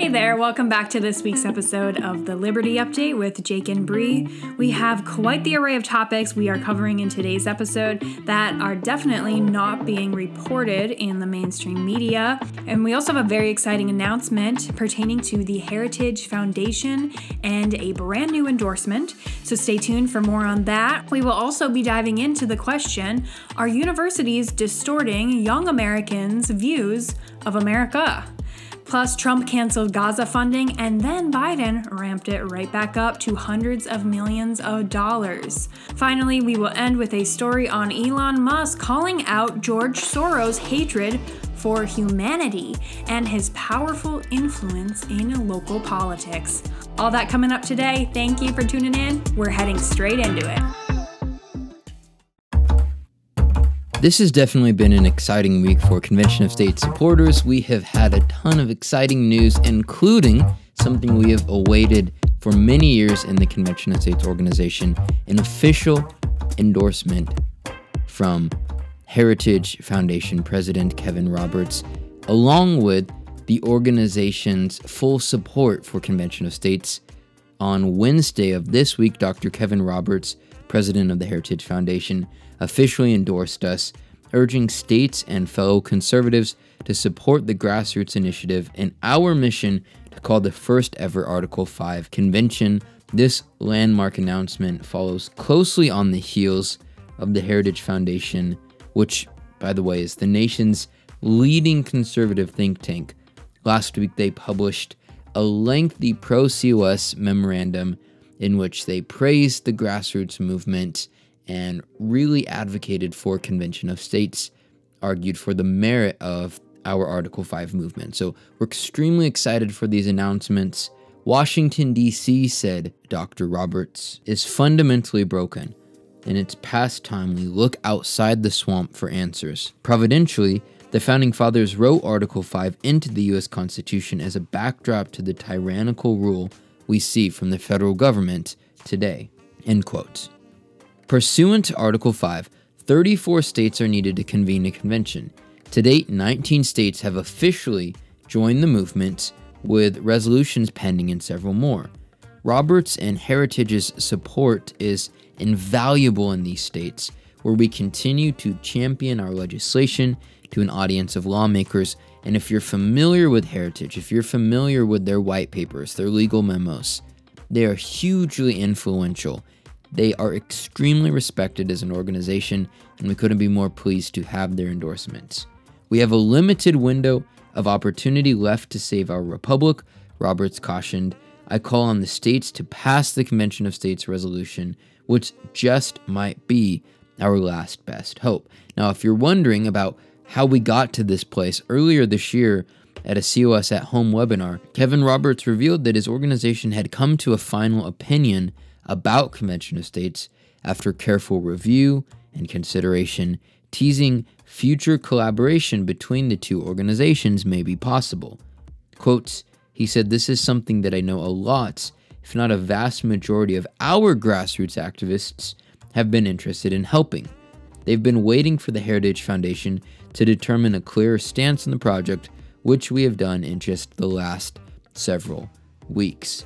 Hey there, welcome back to this week's episode of the Liberty Update with Jake and Bree. We have quite the array of topics we are covering in today's episode that are definitely not being reported in the mainstream media. And we also have a very exciting announcement pertaining to the Heritage Foundation and a brand new endorsement. So stay tuned for more on that. We will also be diving into the question Are universities distorting young Americans' views of America? Plus, Trump canceled Gaza funding, and then Biden ramped it right back up to hundreds of millions of dollars. Finally, we will end with a story on Elon Musk calling out George Soros' hatred for humanity and his powerful influence in local politics. All that coming up today. Thank you for tuning in. We're heading straight into it. This has definitely been an exciting week for Convention of States supporters. We have had a ton of exciting news, including something we have awaited for many years in the Convention of States organization an official endorsement from Heritage Foundation President Kevin Roberts, along with the organization's full support for Convention of States. On Wednesday of this week, Dr. Kevin Roberts, president of the Heritage Foundation, officially endorsed us, urging states and fellow conservatives to support the grassroots initiative and our mission to call the first ever Article 5 convention. This landmark announcement follows closely on the heels of the Heritage Foundation, which, by the way, is the nation's leading conservative think tank. Last week, they published a lengthy pro COS memorandum in which they praised the grassroots movement and really advocated for Convention of States, argued for the merit of our Article 5 movement. So we're extremely excited for these announcements. Washington, D.C. said Dr. Roberts is fundamentally broken, and it's past time we look outside the swamp for answers. Providentially, the Founding Fathers wrote Article 5 into the U.S. Constitution as a backdrop to the tyrannical rule we see from the federal government today. End quote. Pursuant to Article 5, 34 states are needed to convene a convention. To date, 19 states have officially joined the movement, with resolutions pending in several more. Roberts and Heritage's support is invaluable in these states, where we continue to champion our legislation to an audience of lawmakers. And if you're familiar with Heritage, if you're familiar with their white papers, their legal memos, they are hugely influential they are extremely respected as an organization, and we couldn't be more pleased to have their endorsements. We have a limited window of opportunity left to save our republic, Roberts cautioned. I call on the states to pass the Convention of States resolution, which just might be our last best hope. Now, if you're wondering about how we got to this place, earlier this year at a COS at Home webinar, Kevin Roberts revealed that his organization had come to a final opinion about Convention of States after careful review and consideration, teasing future collaboration between the two organizations may be possible. Quotes, he said, This is something that I know a lot, if not a vast majority of our grassroots activists have been interested in helping. They've been waiting for the Heritage Foundation to determine a clearer stance on the project, which we have done in just the last several weeks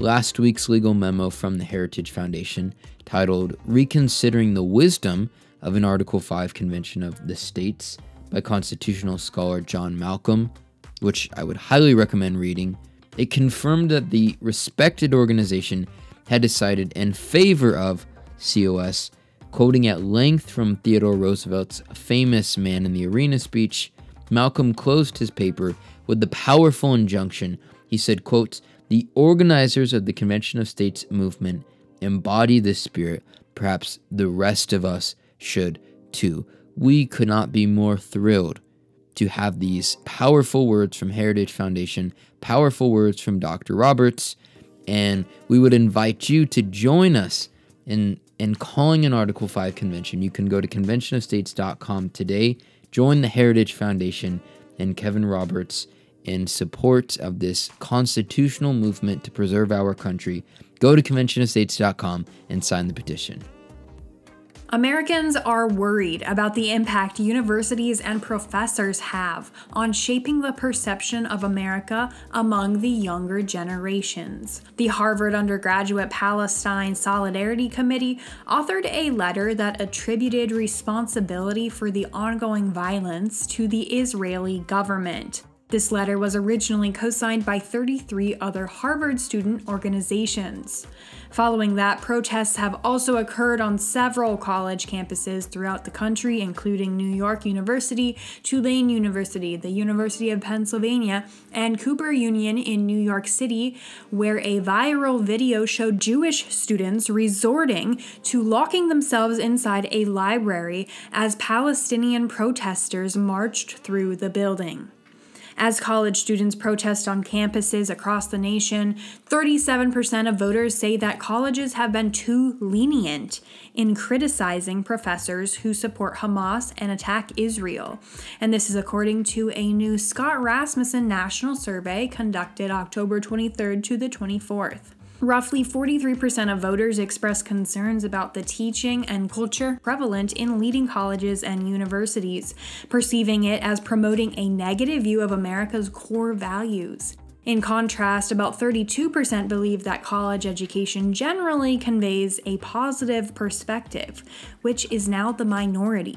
last week's legal memo from the Heritage Foundation titled Reconsidering the Wisdom of an Article 5 Convention of the States by constitutional scholar John Malcolm, which I would highly recommend reading. It confirmed that the respected organization had decided in favor of COS, quoting at length from Theodore Roosevelt's famous Man in the Arena speech. Malcolm closed his paper with the powerful injunction. He said, quote, the organizers of the Convention of States movement embody this spirit. Perhaps the rest of us should too. We could not be more thrilled to have these powerful words from Heritage Foundation, powerful words from Dr. Roberts, and we would invite you to join us in in calling an Article 5 convention. You can go to conventionofstates.com today, join the Heritage Foundation and Kevin Roberts in support of this constitutional movement to preserve our country, go to conventionofstates.com and sign the petition. Americans are worried about the impact universities and professors have on shaping the perception of America among the younger generations. The Harvard Undergraduate Palestine Solidarity Committee authored a letter that attributed responsibility for the ongoing violence to the Israeli government. This letter was originally co signed by 33 other Harvard student organizations. Following that, protests have also occurred on several college campuses throughout the country, including New York University, Tulane University, the University of Pennsylvania, and Cooper Union in New York City, where a viral video showed Jewish students resorting to locking themselves inside a library as Palestinian protesters marched through the building. As college students protest on campuses across the nation, 37% of voters say that colleges have been too lenient in criticizing professors who support Hamas and attack Israel. And this is according to a new Scott Rasmussen national survey conducted October 23rd to the 24th. Roughly 43% of voters expressed concerns about the teaching and culture prevalent in leading colleges and universities, perceiving it as promoting a negative view of America's core values. In contrast, about 32% believe that college education generally conveys a positive perspective, which is now the minority.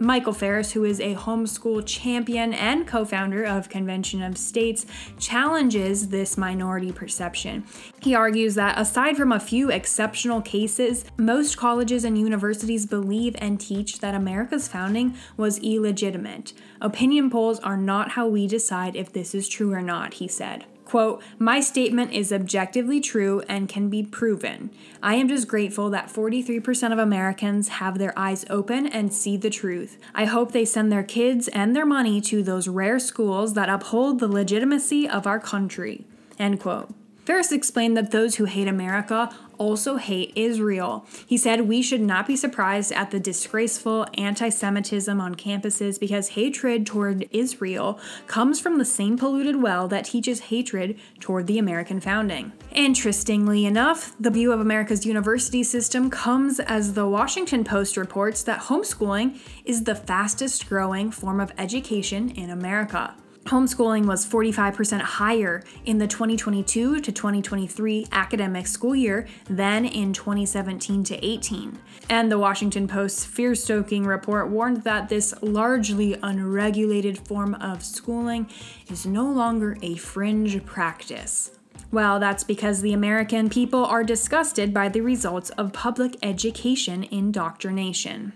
Michael Farris, who is a homeschool champion and co founder of Convention of States, challenges this minority perception. He argues that aside from a few exceptional cases, most colleges and universities believe and teach that America's founding was illegitimate. Opinion polls are not how we decide if this is true or not, he said. Quote, My statement is objectively true and can be proven. I am just grateful that 43% of Americans have their eyes open and see the truth. I hope they send their kids and their money to those rare schools that uphold the legitimacy of our country. End quote. Farris explained that those who hate America also hate Israel. He said we should not be surprised at the disgraceful anti Semitism on campuses because hatred toward Israel comes from the same polluted well that teaches hatred toward the American founding. Interestingly enough, the view of America's university system comes as the Washington Post reports that homeschooling is the fastest growing form of education in America homeschooling was 45% higher in the 2022 to 2023 academic school year than in 2017 to 18. And the Washington Post's fear stoking report warned that this largely unregulated form of schooling is no longer a fringe practice. Well, that's because the American people are disgusted by the results of public education indoctrination.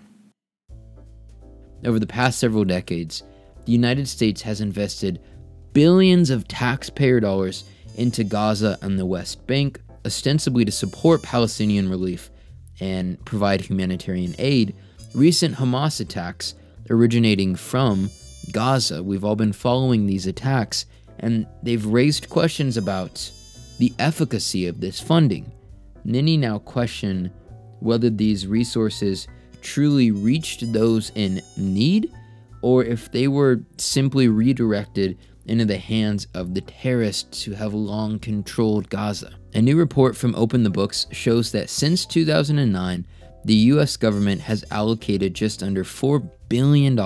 Over the past several decades, the United States has invested billions of taxpayer dollars into Gaza and the West Bank, ostensibly to support Palestinian relief and provide humanitarian aid. Recent Hamas attacks originating from Gaza, we've all been following these attacks, and they've raised questions about the efficacy of this funding. Many now question whether these resources truly reached those in need or if they were simply redirected into the hands of the terrorists who have long controlled Gaza. A new report from Open the Books shows that since 2009, the US government has allocated just under $4 billion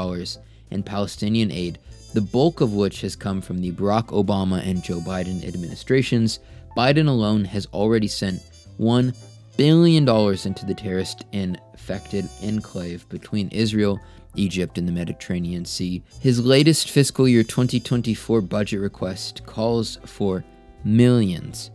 in Palestinian aid, the bulk of which has come from the Barack Obama and Joe Biden administrations. Biden alone has already sent $1 billion into the terrorist infected enclave between Israel Egypt, and the Mediterranean Sea. His latest fiscal year 2024 budget request calls for millions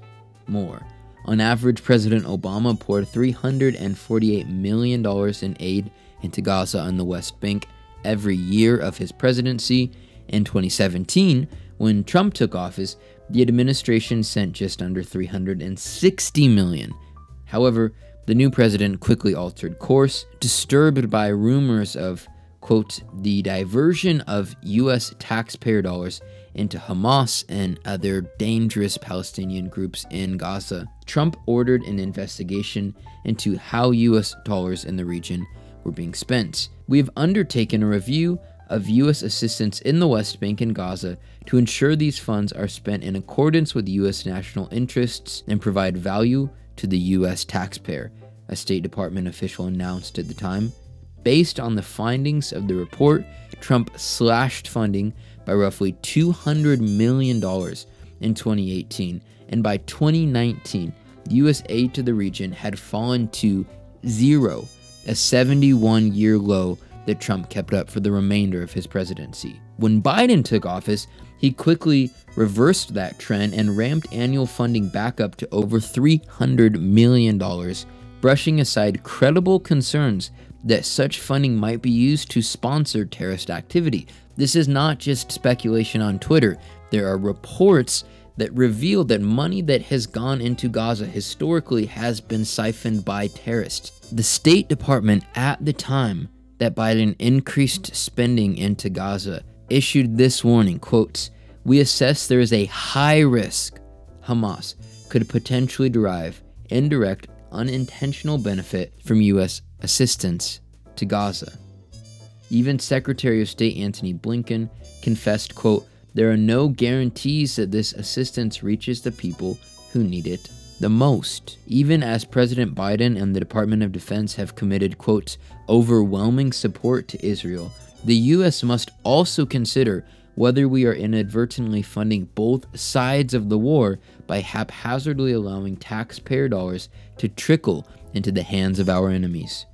more. On average, President Obama poured $348 million in aid into Gaza and the West Bank every year of his presidency. In 2017, when Trump took office, the administration sent just under 360 million. However, the new president quickly altered course, disturbed by rumors of the diversion of U.S. taxpayer dollars into Hamas and other dangerous Palestinian groups in Gaza. Trump ordered an investigation into how U.S. dollars in the region were being spent. We have undertaken a review of U.S. assistance in the West Bank and Gaza to ensure these funds are spent in accordance with U.S. national interests and provide value to the U.S. taxpayer, a State Department official announced at the time. Based on the findings of the report, Trump slashed funding by roughly $200 million in 2018, and by 2019, U.S. aid to the region had fallen to zero, a 71 year low that Trump kept up for the remainder of his presidency. When Biden took office, he quickly reversed that trend and ramped annual funding back up to over $300 million, brushing aside credible concerns that such funding might be used to sponsor terrorist activity. This is not just speculation on Twitter. There are reports that reveal that money that has gone into Gaza historically has been siphoned by terrorists. The State Department at the time that Biden increased spending into Gaza issued this warning quotes we assess there is a high risk hamas could potentially derive indirect unintentional benefit from us assistance to gaza even secretary of state antony blinken confessed quote there are no guarantees that this assistance reaches the people who need it the most, even as President Biden and the Department of Defense have committed, quote, overwhelming support to Israel, the U.S. must also consider whether we are inadvertently funding both sides of the war by haphazardly allowing taxpayer dollars to trickle into the hands of our enemies.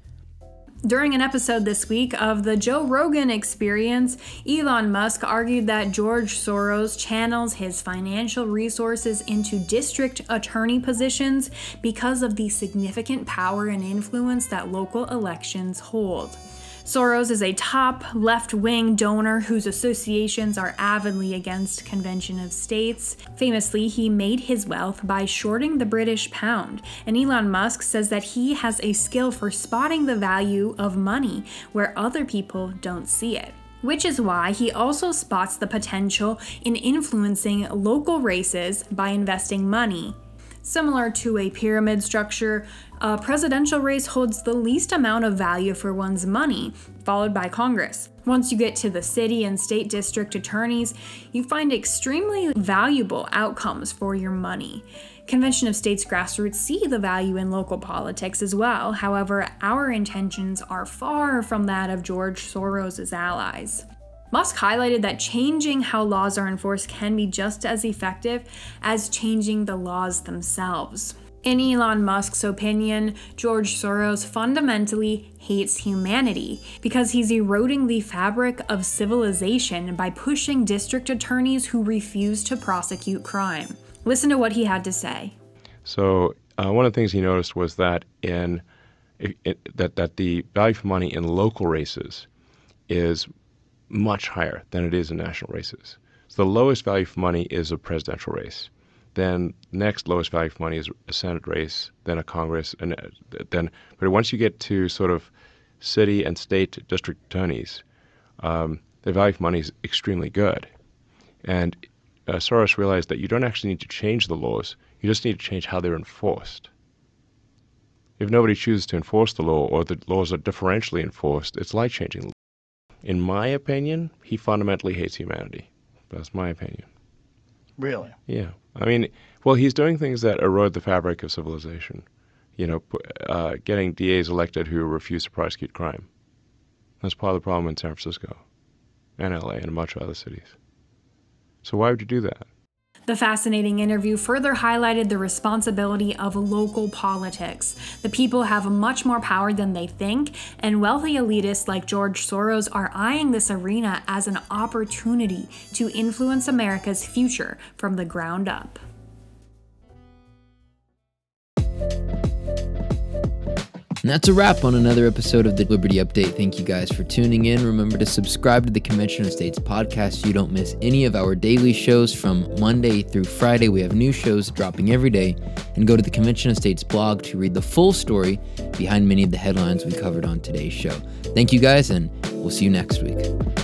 During an episode this week of the Joe Rogan Experience, Elon Musk argued that George Soros channels his financial resources into district attorney positions because of the significant power and influence that local elections hold. Soros is a top left wing donor whose associations are avidly against Convention of States. Famously, he made his wealth by shorting the British pound, and Elon Musk says that he has a skill for spotting the value of money where other people don't see it which is why he also spots the potential in influencing local races by investing money Similar to a pyramid structure, a presidential race holds the least amount of value for one's money, followed by Congress. Once you get to the city and state district attorneys, you find extremely valuable outcomes for your money. Convention of States grassroots see the value in local politics as well. However, our intentions are far from that of George Soros' allies. Musk highlighted that changing how laws are enforced can be just as effective as changing the laws themselves. In Elon Musk's opinion, George Soros fundamentally hates humanity because he's eroding the fabric of civilization by pushing district attorneys who refuse to prosecute crime. Listen to what he had to say. So, uh, one of the things he noticed was that in it, it, that that the value for money in local races is much higher than it is in national races. So the lowest value for money is a presidential race. Then next lowest value for money is a Senate race, then a Congress, and uh, then. But once you get to sort of city and state district attorneys, um, the value for money is extremely good. And uh, Soros realized that you don't actually need to change the laws; you just need to change how they're enforced. If nobody chooses to enforce the law, or the laws are differentially enforced, it's like changing in my opinion, he fundamentally hates humanity. That's my opinion. Really? Yeah. I mean, well, he's doing things that erode the fabric of civilization. You know, uh, getting DAs elected who refuse to prosecute crime. That's part of the problem in San Francisco and LA and a bunch of other cities. So why would you do that? The fascinating interview further highlighted the responsibility of local politics. The people have much more power than they think, and wealthy elitists like George Soros are eyeing this arena as an opportunity to influence America's future from the ground up. And that's a wrap on another episode of the Liberty Update. Thank you guys for tuning in. Remember to subscribe to the Convention of States podcast so you don't miss any of our daily shows from Monday through Friday. We have new shows dropping every day. And go to the Convention of States blog to read the full story behind many of the headlines we covered on today's show. Thank you guys, and we'll see you next week.